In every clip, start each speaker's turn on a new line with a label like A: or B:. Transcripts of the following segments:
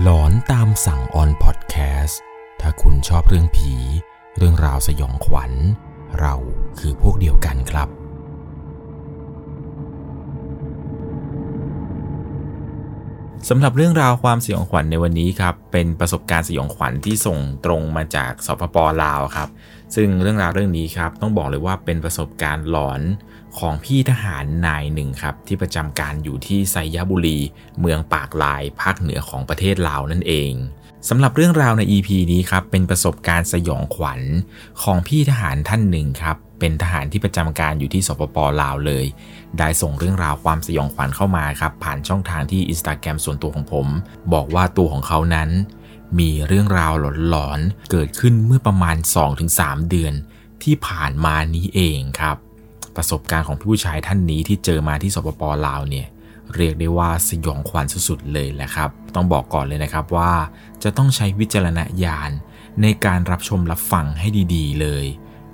A: หลอนตามสั่งออนพอดแคสต์ถ้าคุณชอบเรื่องผี เรื่องราวสยองขวัญ เราคือพวกเดียวกันครับ
B: สำหรับเรื่องราวความสยองขวัญในวันนี้ครับเป็นประสบการณ์สยองขวัญที่ส่งตรงมาจากสปปลาวครับ ซึ่งเรื่องราวเรื่องนี้ครับต้องบอกเลยว่าเป็นประสบการณ์หลอนของพี่ทหารนายหนึ่งครับที่ประจำการอยู่ที่ไซยบุรี เมืองปากลายภาคเหนือของประเทศลาวนั่นเองสำหรับเรื่องราวใน EP นี้ครับเป็นประสบการณ์สยองขวัญของพี่ทหารท่านหนึ่งครับ เป็นทหารที่ประจำการอยู่ที่สปปลาวเลย ได้ส่งเรื่องราวความสยองขวัญเข้ามาครับผ่านช่องทางที่อินสตาแกรมส่วนตัวของผม บอกว่าตัวของเขานั้น มีเรื่องราวหลอนๆเกิดขึ้นเมื่อประมาณ 2-3 เดือนที่ผ่านมานี้เองครับ ประสบการณ์ของผู้ชายท่านนี้ที่เจอมาที่สปปลาวเนี่ยเรียกได้ว่าสยองขวัญสุดๆเลยแหละครับ ต้องบอกก่อนเลยนะครับว่า จะต้องใช้วิจารณญาณในการรับชมรับฟังให้ดีๆเลย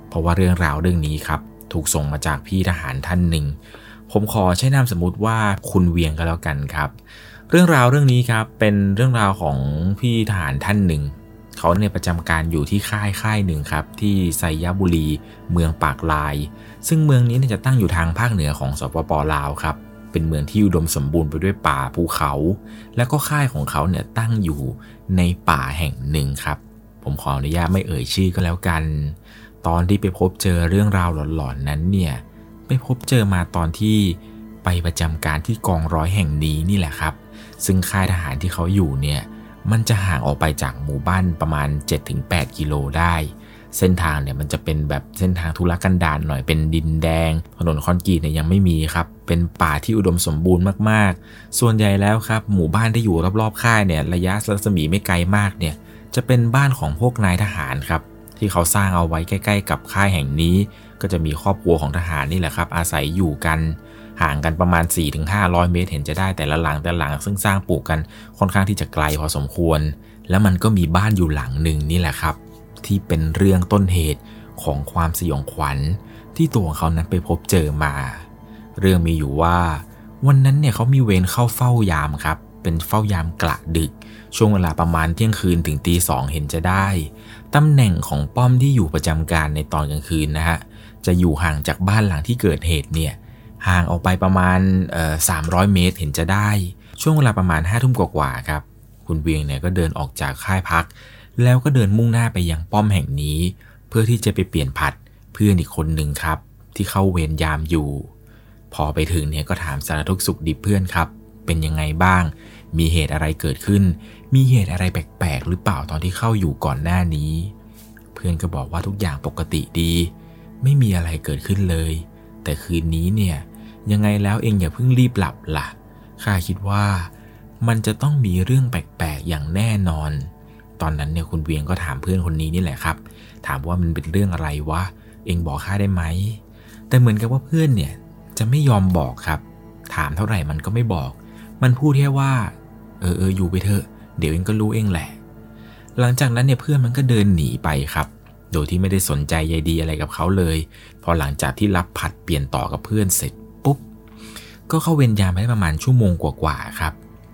B: เพราะว่าเรื่องราวเรื่องนี้ครับ ถูกส่งมาจากพี่ทหารท่านหนึ่ง ผมขอใช้นามสมมติว่าคุณเวียงก็แล้วกันครับ เรื่องราวเรื่องนี้ครับเป็นเรื่องราวของพี่ทหารท่านหนึ่งเขาเนี่ยประจำการอยู่ที่ค่ายค่ายหนึ่งครับ ที่ไซยบุรี เมืองปากลาย ซึ่งเมืองนี้จะตั้งอยู่ทางภาคเหนือของสปปลาวครับเป็นเมืองที่อุดมสมบูรณ์ไปด้วยป่าภูเขา แล้วก็ค่ายของเขาเนี่ยตั้งอยู่ในป่าแห่งหนึ่งครับ ผมขออนุญาตไม่เอ่ยชื่อก็แล้วกัน ตอนที่ไปพบเจอเรื่องราวหลอนๆนั้นเนี่ยไปพบเจอมาตอนที่ไปประจำการที่กองร้อยแห่งนี้นี่แหละครับ ซึ่งค่ายทหารที่เขาอยู่เนี่ยมันจะห่างออกไปจากหมู่บ้านประมาณ 7-8 กิโลได้ เส้นทางเนี่ยมันจะเป็นแบบเส้นทางทุรกันดารหน่อยเป็นดินแดง ถนนคอนกรีตเนี่ยยังไม่มีครับ เป็นป่าที่อุดมสมบูรณ์มากๆ ส่วนใหญ่แล้วครับ หมู่บ้านที่อยู่รอบๆค่ายเนี่ยระยะรัศมีไม่ไกลมากเนี่ยจะเป็นบ้านของพวกนายทหารครับ ที่เขาสร้างเอาไว้ใกล้ ๆ กับค่ายแห่งนี้ ก็จะมีครอบครัวของทหารนี่แหละครับ อาศัยอยู่กันห่างกันประมาณ 4-500 เมตร เห็นจะได้แต่ละหลังแต่ละหลัง ซึ่งสร้างปลูกกันค่อนข้างที่จะไกลพอสมควร แล้วมันก็มีบ้านอยู่หลังหนึ่งนี่แหละครับ ที่เป็นเรื่องต้นเหตุของความสยองขวัญ ที่ตัวของเขานั้นไปพบเจอมา เรื่องมีอยู่ว่า วันนั้นเนี่ยเขามีเวรเข้าเฝ้ายามครับ เป็นเฝ้ายามกละดึก ช่วงเวลาประมาณเที่ยงคืนถึงตีสองเห็นจะได้ ตำแหน่งของป้อมที่อยู่ประจำการในตอนกลางคืนนะฮะ จะอยู่ห่างจากบ้านหลังที่เกิดเหตุเนี่ย ห่างออกไปประมาณสามร้อยเมตรเห็นจะได้ ช่วงเวลาประมาณห้าทุ่มกว่าๆครับ คุณเวียงเนี่ยก็เดินออกจากค่ายพัก แล้วก็เดินมุ่งหน้าไปยังป้อมแห่งนี้ เพื่อที่จะไปเปลี่ยนผัดเพื่อนอีกคนหนึ่งครับ ที่เข้าเวรยามอยู่ พอไปถึงเนี่ยก็ถามสารทุกสุขดิบเพื่อนครับ เป็นยังไงบ้าง มีเหตุอะไรเกิดขึ้น มีเหตุอะไรแปลกๆ หรือเปล่าตอนที่เข้าอยู่ก่อนหน้านี้ เพื่อนก็บอกว่าทุกอย่างปกติดี ไม่มีอะไรเกิดขึ้นเลย แต่คืนนี้เนี่ยยังไงแล้วเองอย่าเพิ่งรีบหลับละ่ะ ข้าคิดว่า มันจะต้องมีเรื่องแปลกๆอย่างแน่นอน ตอนนั้นเนี่ยคุณเวียงก็ถามเพื่อนคนนี้นี่แหละครับ ถามว่ามันเป็นเรื่องอะไรวะ เองบอกข้าได้ไหม แต่เหมือนกับว่าเพื่อนเนี่ยจะไม่ยอมบอกครับ ถามเท่าไหร่มันก็ไม่บอก มันพูดแค่ว่า เออเอออยู่ไปเถอะ เดี๋ยวเองก็รู้เองแหละ หลังจากนั้นเนี่ยเพื่อนมันก็เดินหนีไปครับ โดยที่ไม่ได้สนใจใยดีอะไรกับเขาเลย พอหลังจากที่รับผัดเปลี่ยนต่อกับเพื่อนเสร็จปุ๊บ ก็เข้าเวรยามไปได้ประมาณชั่วโมงกว่าๆครับ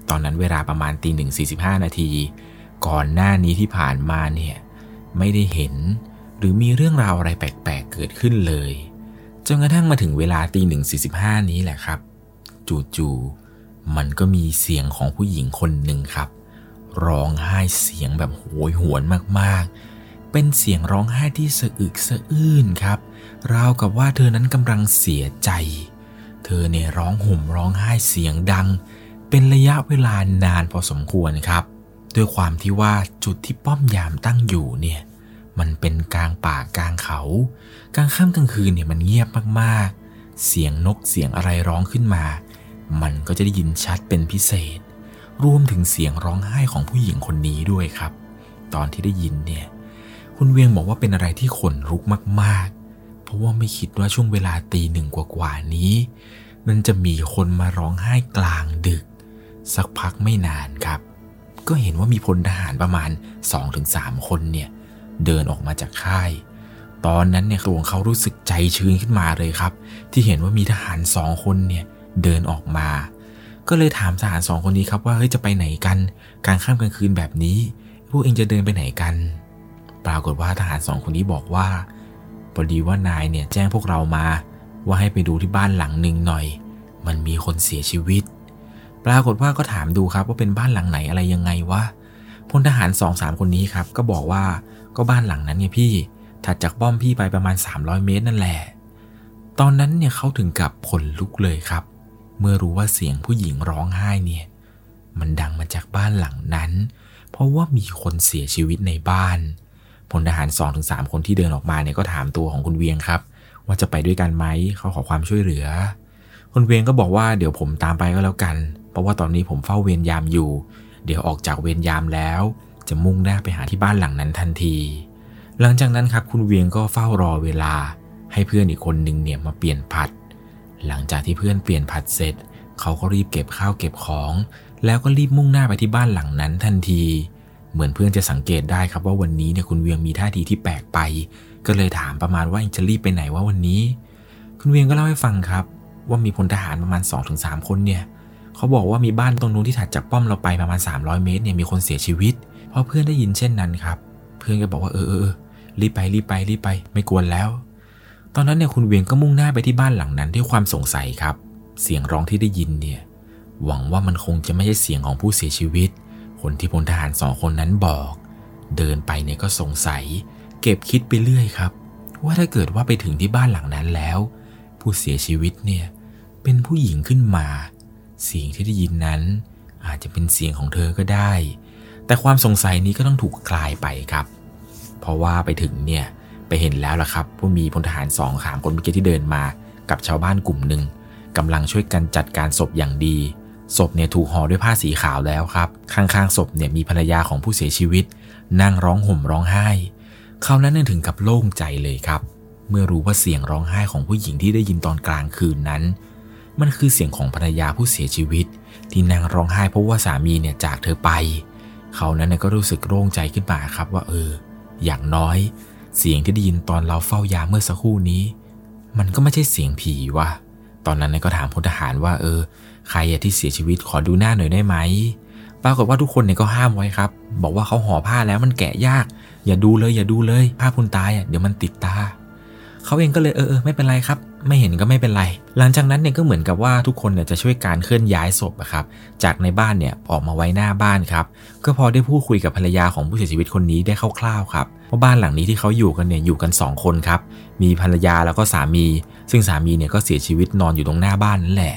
B: ตอนนั้นเวลาประมาณตีหนึ่งสี่สิบห้านาที ก่อนหน้านี้ที่ผ่านมาเนี่ยไม่ได้เห็น หรือมีเรื่องราวอะไรแปลกๆเกิดขึ้นเลยจนกระทั่งมาถึงเวลาตีหนึ่งสี่สิบห้านี้แหละครับ จู่ๆ มันก็มีเสียงของผู้หญิงคนหนึ่งครับ ร้องไห้เสียงแบบโหยหวนมากๆ เป็นเสียงร้องไห้ที่สะอึกสะอื้นครับ ราวกับว่าเธอนั้นกำลังเสียใจ เธอเนี่ยร้องห่มร้องไห้เสียงดัง เป็นระยะเวลานานพอสมควรครับ ด้วยความที่ว่าจุดที่ป้อมยามตั้งอยู่เนี่ย มันเป็นกลางป่ากลางเขา กลางค่ำกลางคืนเนี่ยมันเงียบมากๆ เสียงนกเสียงอะไรร้องขึ้นมา มันก็จะได้ยินชัดเป็นพิเศษ รวมถึงเสียงร้องไห้ของผู้หญิงคนนี้ด้วยครับ ตอนที่ได้ยินเนี่ย คุณเวียงบอกว่าเป็นอะไรที่ขนลุกมากๆ เพราะว่าไม่คิดว่าช่วงเวลาตีหนึ่งกว่าๆนี้ มันจะมีคนมาร้องไห้กลางดึก สักพักไม่นานครับ ก็เห็นว่ามีพลทหารประมาณ 2-3 คนเนี่ยเดินออกมาจากค่ายตอนนั้นเนี่ยตัวงเขารู้สึกใจชื้นขึ้นมาเลยครับ ที่เห็นว่ามีทหารสองคนเนี่ย เดินออกมา ก็เลยถามทหารสองคนนี้ครับว่าเฮ้ยจะไปไหนกันกลางค่ำกลางคืนแบบนี้ พวกเองจะเดินไปไหนกัน ปรากฏว่าทหารสองคนนี้บอกว่าพอดีว่านายเนี่ยแจ้งพวกเรามา ว่าให้ไปดูที่บ้านหลังหนึ่งหน่อย มันมีคนเสียชีวิต ปรากฏว่าก็ถามดูครับว่าเป็นบ้านหลังไหนอะไรยังไงวะพลทหารสองสามคนนี้ครับ ก็บอกว่าก็บ้านหลังนั้นไงพี่ถัดจากป้อมพี่ไปประมาณ 300 เมตรนั่นแหละ ตอนนั้นเนี่ยเขาถึงกับขนลุกเลยครับ เมื่อรู้ว่าเสียงผู้หญิงร้องไห้เนี่ย มันดังมาจากบ้านหลังนั้น เพราะว่ามีคนเสียชีวิตในบ้านพลทหารสองถึงสามคนที่เดินออกมาเนี่ยก็ถามตัวของคุณเวียงครับ ว่าจะไปด้วยกันไหมเขาขอความช่วยเหลือ คุณเวียงก็บอกว่าเดี๋ยวผมตามไปก็แล้วกัน เพราะว่าตอนนี้ผมเฝ้าเวรยามอยู่ เดี๋ยวออกจากเวรยามแล้ว จะมุ่งหน้าไปหาที่บ้านหลังนั้นทันที หลังจากนั้นครับคุณเวียงก็เฝ้ารอเวลา ให้เพื่อนอีกคนหนึ่งเนี่ยมาเปลี่ยนผัด หลังจากที่เพื่อนเปลี่ยนผัดเสร็จ เขาก็รีบเก็บข้าวเก็บของ แล้วก็รีบมุ่งหน้าไปที่บ้านหลังนั้นทันที เหมือนเพื่อนจะสังเกตได้ครับว่าวันนี้เนี่ยคุณเวียงมีท่าทีที่แปลกไป ก็เลยถามประมาณว่าจะรีบไปไหนว่าวันนี้ คุณเวียงก็เล่าให้ฟังครับ ว่ามีพลทหารประมาณ 2-3 คนเนี่ยเขาบอกว่ามีบ้านตรงนู้นที่ถัดจากป้อมเราไปประมาณ 300 เมตรเนี่ยมีคนเสียชีวิตพอเพื่อนได้ยินเช่นนั้นครับ เพื่อนก็บอกว่าเออเออรีบไปรีบไปรีบไป ไม่กวนแล้ว ตอนนั้นเนี่ยคุณเวียงก็มุ่งหน้าไปที่บ้านหลังนั้นด้วยความสงสัยครับ เสียงร้องที่ได้ยินเนี่ย หวังว่ามันคงจะไม่ใช่เสียงของผู้เสียชีวิต คนที่พลทหารสองคนนั้นบอก เดินไปเนี่ยก็สงสัย เก็บคิดไปเรื่อยครับ ว่าถ้าเกิดว่าไปถึงที่บ้านหลังนั้นแล้ว ผู้เสียชีวิตเนี่ยเป็นผู้หญิงขึ้นมา เสียงที่ได้ยินนั้น อาจจะเป็นเสียงของเธอก็ได้ แต่ความสงสัยนี้ก็ต้องถูกคลายไปครับ เพราะว่าไปถึงเนี่ย ไปเห็นแล้วล่ะครับว่ามีพลทหารสองสามคนเมื่อกี้ที่เดินมา กับชาวบ้านกลุ่มหนึ่งกำลังช่วยกันจัดการศพอย่างดี ศพเนี่ยถูกห่อด้วยผ้าสีขาวแล้วครับ ข้างๆศพเนี่ยมีภรรยาของผู้เสียชีวิต นั่งร้องห่มร้องไห้เขานั้นถึงกับโล่งใจเลยครับ เมื่อรู้ว่าเสียงร้องไห้ของผู้หญิงที่ได้ยินตอนกลางคืนนั้น มันคือเสียงของภรรยาผู้เสียชีวิต ที่นั่งร้องไห้เพราะว่าสามีเนี่ยจากเธอไป เขานั้นก็รู้สึกโล่งใจขึ้นมาครับว่าเออ อย่างน้อย เสียงที่ได้ยินตอนเราเฝ้ายาเมื่อสักครู่นี้ มันก็ไม่ใช่เสียงผีว่ะตอนนั้นนายก็ถามพลทหารว่าเออ ใครที่เสียชีวิตขอดูหน้าหน่อยได้ไหมปรากฏว่าทุกคนเนี่ยก็ห้ามไว้ครับ บอกว่าเขาห่อผ้าแล้วมันแกะยาก อย่าดูเลยอย่าดูเลย ผ้าคุณตายอะเดี๋ยวมันติดตา เขาเองก็เลยเออเออไม่เป็นไรครับ ไม่เห็นก็ไม่เป็นไร หลังจากนั้นเนี่ยก็เหมือนกับว่าทุกคนเนี่ยจะช่วยการเคลื่อนย้ายศพอะครับ จากในบ้านเนี่ยออกมาไว้หน้าบ้านครับ ก็พอได้พูดคุยกับภรรยาของผู้เสียชีวิตคนนี้ได้คร่าวๆครับว่าบ้านหลังนี้ที่เขาอยู่กันเนี่ยอยู่กัน 2 คนครับ มีภรรยาแล้วก็สามี ซึ่งสามีเนี่ยก็เสียชีวิตนอนอยู่ตรงหน้าบ้านนั่นแหละ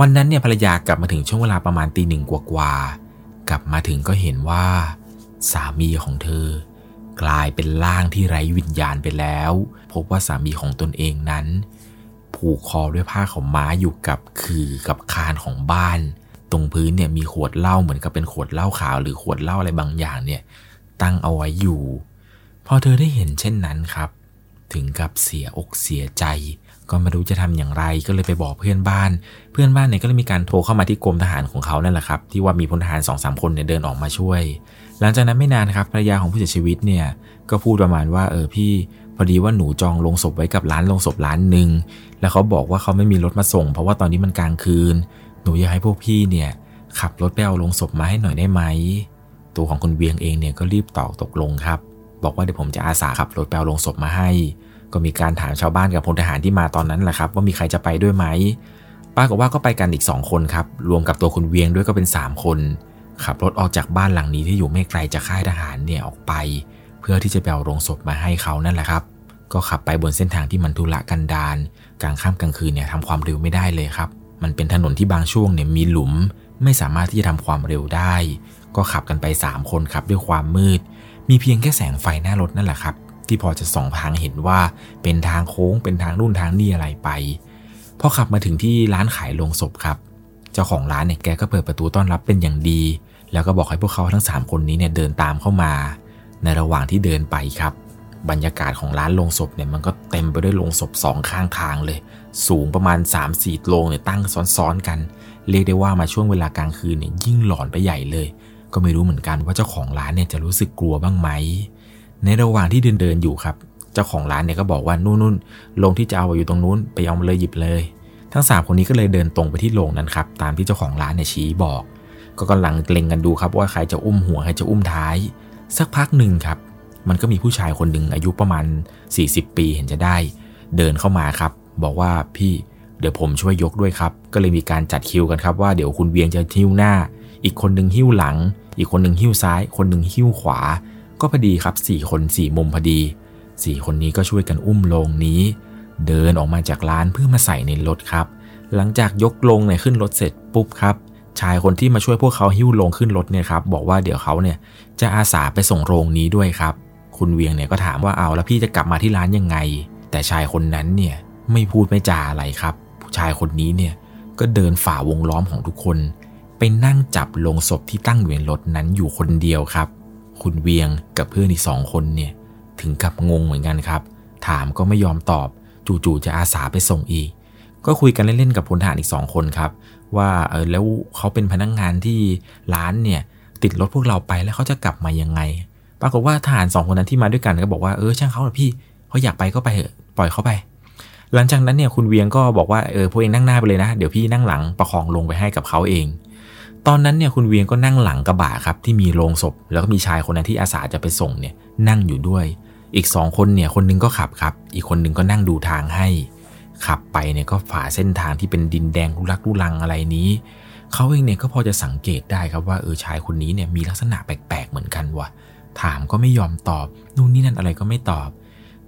B: วันนั้นเนี่ยภรรยากลับมาถึงช่วงเวลาประมาณตีหนึ่งกว่าๆกลับมาถึงก็เห็นว่า สามีของเธอ กลายเป็นร่างที่ไร้วิญญาณไปแล้ว พบว่าสามีของตนเองนั้น ผูกคอด้วยผ้าของม้าอยู่กับคือกับคานของบ้าน ตรงพื้นเนี่ยมีขวดเหล้าเหมือนกับเป็นขวดเหล้าขาวหรือขวดเหล้าอะไรบางอย่างเนี่ยตั้งเอาไว้อยู่ พอเธอได้เห็นเช่นนั้นครับ ถึงกับเสียอกเสียใจ ก็ไม่รู้จะทำอย่างไรก็เลยไปบอกเพื่อนบ้าน เพื่อนบ้านเนี่ยก็เลยมีการโทรเข้ามาที่กรมทหารของเขานั่นแหละครับ ที่ว่ามีพลทหารสองสามคนเนี่ยเดินออกมาช่วย หลังจากนั้นไม่นานครับภรรยาของผู้เสียชีวิตเนี่ยก็พูดประมาณว่าเออพี่พอดีว่าหนูจองลงศพไว้กับร้านลงศพร้านหนึ่งแล้วเขาบอกว่าเขาไม่มีรถมาส่ง เพราะว่าตอนนี้มันกลางคืน หนูอยากให้พวกพี่เนี่ยขับรถไปเอาลงศพมาให้หน่อยได้ไหม ตัวของคุณเวียงเองเนี่ยก็รีบตอบตกลงครับ บอกว่าเดี๋ยวผมจะอาสาขับรถไปเอาลงศพมาให้ ก็มีการถามชาวบ้านกับพลทหารที่มาตอนนั้นแหละครับ ว่ามีใครจะไปด้วยไหมป้ากว่าก็ไปกันอีก 2 คนครับ รวมกับตัวคุณเวียงด้วยก็เป็น 3 คน ขับรถออกจากบ้านหลังนี้ที่อยู่ไม่ไกลจากค่ายทหารเนี่ยออกไป เพื่อที่จะไปเอาโรงศพมาให้เขานั่นแหละครับ ก็ขับไปบนเส้นทางที่มันทุระกันดารกลางค่ำกลางคืนเนี่ยทำความเร็วไม่ได้เลยครับ มันเป็นถนนที่บางช่วงเนี่ยมีหลุม ไม่สามารถที่จะทำความเร็วได้ ก็ขับกันไป 3 คนครับด้วยความมืด มีเพียงแค่แสงไฟหน้ารถนั่นแหละครับ ที่พอจะส่องทางเห็นว่าเป็นทางโค้งเป็นทางนู่นทางนี่อะไรไปพอขับมาถึงที่ร้านขายโลงศพครับ เจ้าของร้านเนี่ยแกก็เปิดประตูต้อนรับเป็นอย่างดี แล้วก็บอกให้พวกเขาทั้ง 3 คนนี้เนี่ยเดินตามเข้ามา ในระหว่างที่เดินไปครับ บรรยากาศของร้านโลงศพเนี่ยมันก็เต็มไปด้วยโลงศพสองข้างทางเลย สูงประมาณ 3-4โลงเนี่ยตั้งซ้อนๆกัน เรียกได้ว่ามาช่วงเวลากลางคืนเนี่ยยิ่งหลอนไปใหญ่เลย ก็ไม่รู้เหมือนกันว่าเจ้าของร้านเนี่ยจะรู้สึกกลัวบ้างไหม ในระหว่างที่เดินเดินอยู่ครับ เจ้าของร้านเนี่ยก็บอกว่านู่นนู่นลงที่จะเอาอยู่ตรงนู้นไปเอามาเลยหยิบเลย ทั้ง3คนนี้ก็เลยเดินตรงไปที่โรงนั้นครับตามที่เจ้าของร้านเนี่ยชี้บอก ก็กำลังเกรงกันดูครับว่าใครจะอุ้มหัวใครจะอุ้มท้าย สักพักหนึ่งครับ มันก็มีผู้ชายคนหนึ่งอายุประมาณ 40 ปีเห็นจะได้ เดินเข้ามาครับ บอกว่าพี่เดี๋ยวผมช่วยยกด้วยครับ ก็เลยมีการจัดคิวกันครับว่าเดี๋ยวคุณเวียงจะหิ้วหน้า อีกคนหนึ่งหิ้วหลัง อีกคนหนึ่งหิ้วซ้าย คนหนึ่งหิ้วขวา ก็พอดีครับ4คน4มุมพอดี4คนนี้ก็ช่วยกันอุ้มโลงนี้ เดินออกมาจากร้านเพื่อมาใส่ในรถครับ หลังจากยกลงเนี่ยขึ้นรถเสร็จปุ๊บครับ ชายคนที่มาช่วยพวกเขาหิ้วลงขึ้นรถเนี่ยครับบอกว่าเดี๋ยวเขาเนี่ยจะอาสาไปส่งโรงนี้ด้วยครับ คุณเวียงเนี่ยก็ถามว่าเอาแล้วพี่จะกลับมาที่ร้านยังไง แต่ชายคนนั้นเนี่ยไม่พูดไม่จาอะไรครับ ผู้ชายคนนี้เนี่ยก็เดินฝ่าวงล้อมของทุกคน ไปนั่งจับลงศพที่ตั้งอยู่ในรถนั้นอยู่คนเดียวครับ คุณเวียงกับเพื่อนอีกสองคนเนี่ยถึงกับงงเหมือนกันครับ ถามก็ไม่ยอมตอบ จู่ๆจะอาสาไปส่งอีก ก็คุยกันเล่นๆกับพลทหารอีกสองคนครับ ว่าเออแล้วเขาเป็นพนักงงานที่ร้านเนี่ยติดรถพวกเราไปแล้วเขาจะกลับมายังไง ปรากฏว่าทหารสองคนนั้นที่มาด้วยกันก็บอกว่าเออช่างเขาเถอะพี่เขาอยากไปก็ไปเถอะปล่อยเขาไป หลังจากนั้นเนี่ยคุณเวียงก็บอกว่าเออพวกเองนั่งหน้าไปเลยนะ เดี๋ยวพี่นั่งหลังประคองลงไปให้กับเขาเอง ตอนนั้นเนี่ยคุณเวียงก็นั่งหลังกระบะครับที่มีโลงศพ แล้วก็มีชายคนนั้นที่อาสาจะไปส่งเนี่ยนั่งอยู่ด้วย อีกสองคนเนี่ยคนนึงก็ขับครับ อีกคนนึงก็นั่งดูทางให้ ขับไปเนี่ยก็ฝ่าเส้นทางที่เป็นดินแดงลุลักลุลังอะไรนี้เขาเองเนี่ยก็พอจะสังเกตได้ครับว่าเออชายคนนี้เนี่ยมีลักษณะแปลกๆเหมือนกันว่ะถามก็ไม่ยอมตอบนู่นนี่นั่นอะไรก็ไม่ตอบ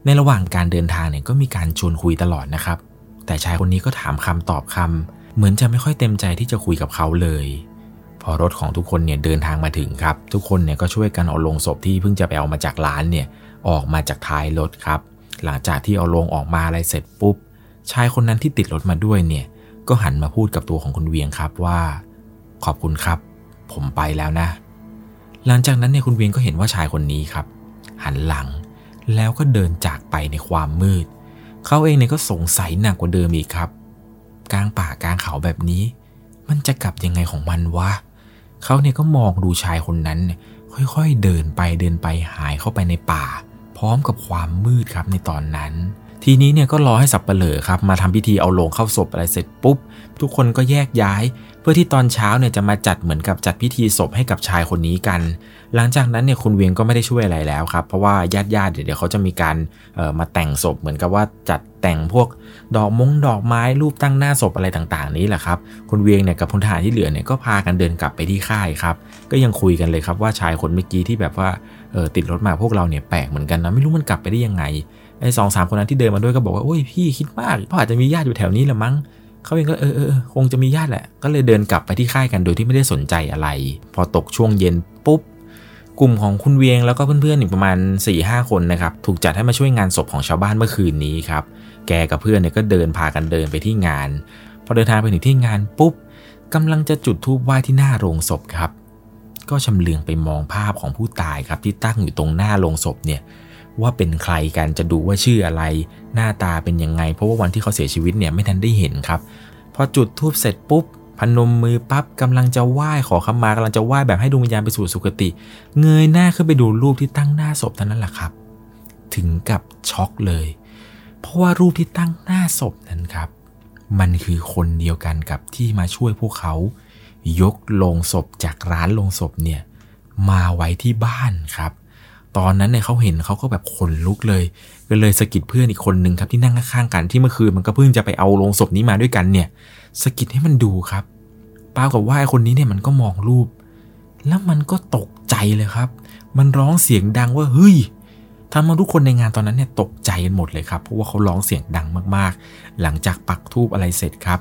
B: ในระหว่างการเดินทางเนี่ยก็มีการชวนคุยตลอดนะครับ แต่ชายคนนี้ก็ถามคำตอบคำเหมือนจะไม่ค่อยเต็มใจที่จะคุยกับเขาเลย อรถของทุกคนเนี่ยเดินทางมาถึงครับ ทุกคนเนี่ยก็ช่วยกันเอาลงศพที่เพิ่งจะไปเอามาจากร้านเนี่ยออกมาจากท้ายรถครับ หลังจากที่เอาลงออกมาอะไรเสร็จปุ๊บ ชายคนนั้นที่ติดรถมาด้วยเนี่ยก็หันมาพูดกับตัวของคุณเวียงครับว่า ขอบคุณครับ ผมไปแล้วนะ หลังจากนั้นเนี่ยคุณเวียงก็เห็นว่าชายคนนี้ครับ หันหลังแล้วก็เดินจากไปในความมืด เขาเองเนี่ยก็สงสัยหนักกว่าเดิมอีกครับ กลางป่ากลางเขาแบบนี้ มันจะกลับยังไงของมันวะ เขาเนี่ยก็มองดูชายคนนั้นค่อยๆเดินไปเดินไปหายเข้าไปในป่า พร้อมกับความมืดครับในตอนนั้น ทีนี้เนี่ยก็รอให้สับเปลือครับมาทำพิธีเอาโลงเข้าศพอะไรเสร็จปุ๊บ ทุกคนก็แยกย้าย เพื่อที่ตอนเช้าเนี่ยจะมาจัดเหมือนกับจัดพิธีศพให้กับชายคนนี้กัน หลังจากนั้นเนี่ยคุณเวียงก็ไม่ได้ช่วยอะไรแล้วครับ เพราะว่าญาติญาติเดี๋ยวเขาจะมีการมาแต่งศพเหมือนกับว่าจัดแต่งพวกดอกมงดอกไม้รูปตั้งหน้าศพอะไรต่าง ๆ นี้แหละครับคุณเวียงเนี่ยกับพลทหารที่เหลือเนี่ยก็พากันเดินกลับไปที่ค่ายครับ ก็ยังคุยกันเลยครับว่าชายคนเมื่อกี้ที่แบบว่าเออติดรถมาพวกเราเนี่ยแปลกเหมือนกันนะไม่รู้มันกลับไปได้ยังไง ไอ้สองสามคนนั้นที่เดินมาด้วยก็บอกว่าโอ้ยพี่คิดมากเพราะอาจจะมีญาติอยู่แถวนี้ละมั้งเขาเองก็เออเออคงจะมีญาติแหละ ก็เลยเดินกลับไปที่ค่ายกันโดยที่ไม่ได้สนใจอะไร พอตกช่วงเย็นปุ๊บกลุ่มของคุณเวียงแล้วก็เพื่อนๆอีกประมาณ4ี่ห้าคนนะครับถูกจัดให้มาช่วยงานศพของชาวบ้านเมื่อคืนนี้ครับแกกับเพื่อนเนี่ยก็เดินพากันเดินไปที่งาน พอเดินทางไปถึงที่งานปุ๊บกำลังจะจุดธูปไหว้ที่หน้าโรงศพครับ ก็ชำเลืองไปมองภาพของผู้ตายครับที่ตั้งอยู่ตรงหน้าโรงศพเนี่ย ว่าเป็นใครกันจะดูว่าชื่ออะไร หน้าตาเป็นยังไง เพราะว่าวันที่เขาเสียชีวิตเนี่ยไม่ทันได้เห็นครับ พอจุดธูปเสร็จปุ๊บพนมมือปั๊บกำลังจะไหว้ขอขมากำลังจะไหว้แบบให้ดวงวิญญาณไปสู่สุคติ เงยหน้าขึ้นไปดูรูปที่ตั้งหน้าศพเท่านั้นแหละครับ ถึงกับช็อกเลย เพราะว่ารูปที่ตั้งหน้าศพนั้นครับ มันคือคนเดียวกันกับที่มาช่วยพวกเขา ยกโลงศพจากร้านโลงศพเนี่ยมาไว้ที่บ้านครับ ตอนนั้นเนี่ยเขาเห็นเขาก็แบบขนลุกเลย ก็เลยสะกิดเพื่อนอีกคนหนึ่งครับที่นั่งข้างๆกันที่เมื่อคืนมันก็เพิ่งจะไปเอาโลงศพนี้มาด้วยกันเนี่ยสะกิดให้มันดูครับปรากฏว่าไอ้คนนี้เนี่ยมันก็มองรูป แล้วมันก็ตกใจเลยครับ มันร้องเสียงดังว่าเฮ้ยทำมาทุกคนในงานตอนนั้นเนี่ยตกใจกันหมดเลยครับเพราะว่าเขาร้องเสียงดังมากๆ หลังจากปักทูบอะไรเสร็จครับ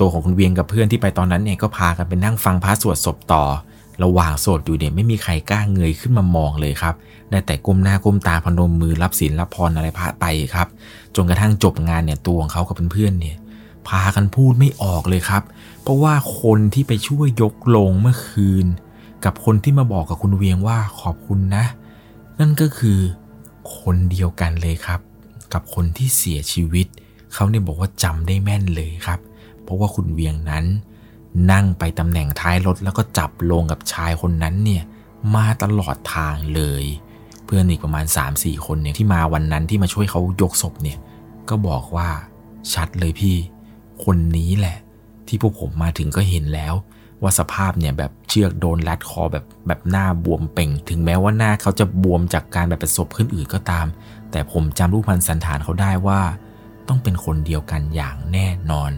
B: ตัวของคุณเวียงกับเพื่อนที่ไปตอนนั้นเนี่ยก็พากันไปนั่งฟังพระสวดศพต่อ ระหว่างสวดอยู่เนี่ยไม่มีใครกล้าเงยขึ้นมามองเลยครับ ได้แต่ก้มหน้าก้มตาพนมมือรับศีลรับพรอะไรพระไปครับ จนกระทั่งจบงานเนี่ยตัวของเขากับเพื่อนๆเนี่ยพากันพูดไม่ออกเลยครับ เพราะว่าคนที่ไปช่วยยกลงเมื่อคืน กับคนที่มาบอกกับคุณเวียงว่าขอบคุณนะ นั่นก็คือคนเดียวกันเลยครับ กับคนที่เสียชีวิต เขาเนี่ยบอกว่าจำได้แม่นเลยครับ เพราะว่าคุณเวียงนั้น นั่งไปตำแหน่งท้ายรถแล้วก็จับลงกับชายคนนั้นเนี่ยมาตลอดทางเลย เพื่อนอีกประมาณ 3-4 คนเนี่ยที่มาวันนั้นที่มาช่วยเขายกศพเนี่ยก็บอกว่าชัดเลยพี่ คนนี้แหละ ที่พวกผมมาถึงก็เห็นแล้ว ว่าสภาพเนี่ยแบบเชือกโดนรัดคอแบบแบบหน้าบวมเป่ง ถึงแม้ว่าหน้าเขาจะบวมจากการแบบประสบขึ้นอื่นก็ตาม แต่ผมจำรูปพันสันฐานเขาได้ว่า ต้องเป็นคนเดียวกันอย่างแน่นอน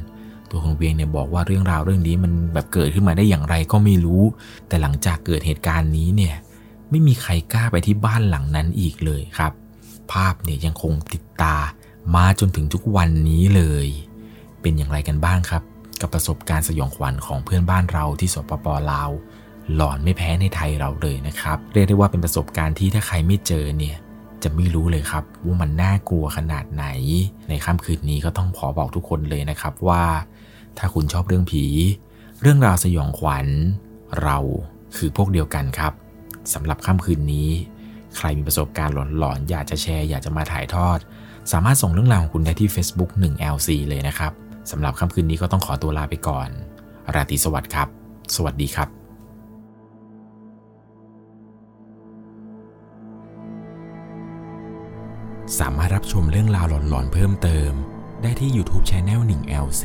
B: ตัวคุณเวียงเนี่ยบอกว่าเรื่องราวเรื่องนี้มันแบบเกิดขึ้นมาได้อย่างไรก็ไม่รู้ แต่หลังจากเกิดเหตุการณ์นี้เนี่ยไม่มีใครกล้าไปที่บ้านหลังนั้นอีกเลยครับ ภาพเนี่ยยังคงติดตามาจนถึงทุกวันนี้เลย เป็นอย่างไรกันบ้างครับ กับประสบการณ์สยองขวัญของเพื่อนบ้านเราที่สปปลาวหลอนไม่แพ้ในไทยเราเลยนะครับ เรียกได้ว่าเป็นประสบการณ์ที่ถ้าใครไม่เจอเนี่ยจะไม่รู้เลยครับว่ามันน่ากลัวขนาดไหน ในค่ำคืนนี้ก็ต้องขอบอกทุกคนเลยนะครับว่า ถ้าคุณชอบเรื่องผี เรื่องราวสยองขวัญ เราคือพวกเดียวกันครับสำหรับค่ำคืนนี้ ใครมีประสบการณ์หลอนๆอยากจะแชร์อยากจะมาถ่ายทอด สามารถส่งเรื่องราวของคุณได้ที่ Facebook 1LC เลยนะครับสำหรับค่ำคืนนี้ก็ต้องขอตัวลาไปก่อน ราตรีสวัสดิ์ครับ สวัสดีครับ
A: สามารถรับชมเรื่องราวหลอนๆเพิ่มเติม ได้ที่ YouTube Channel 1LC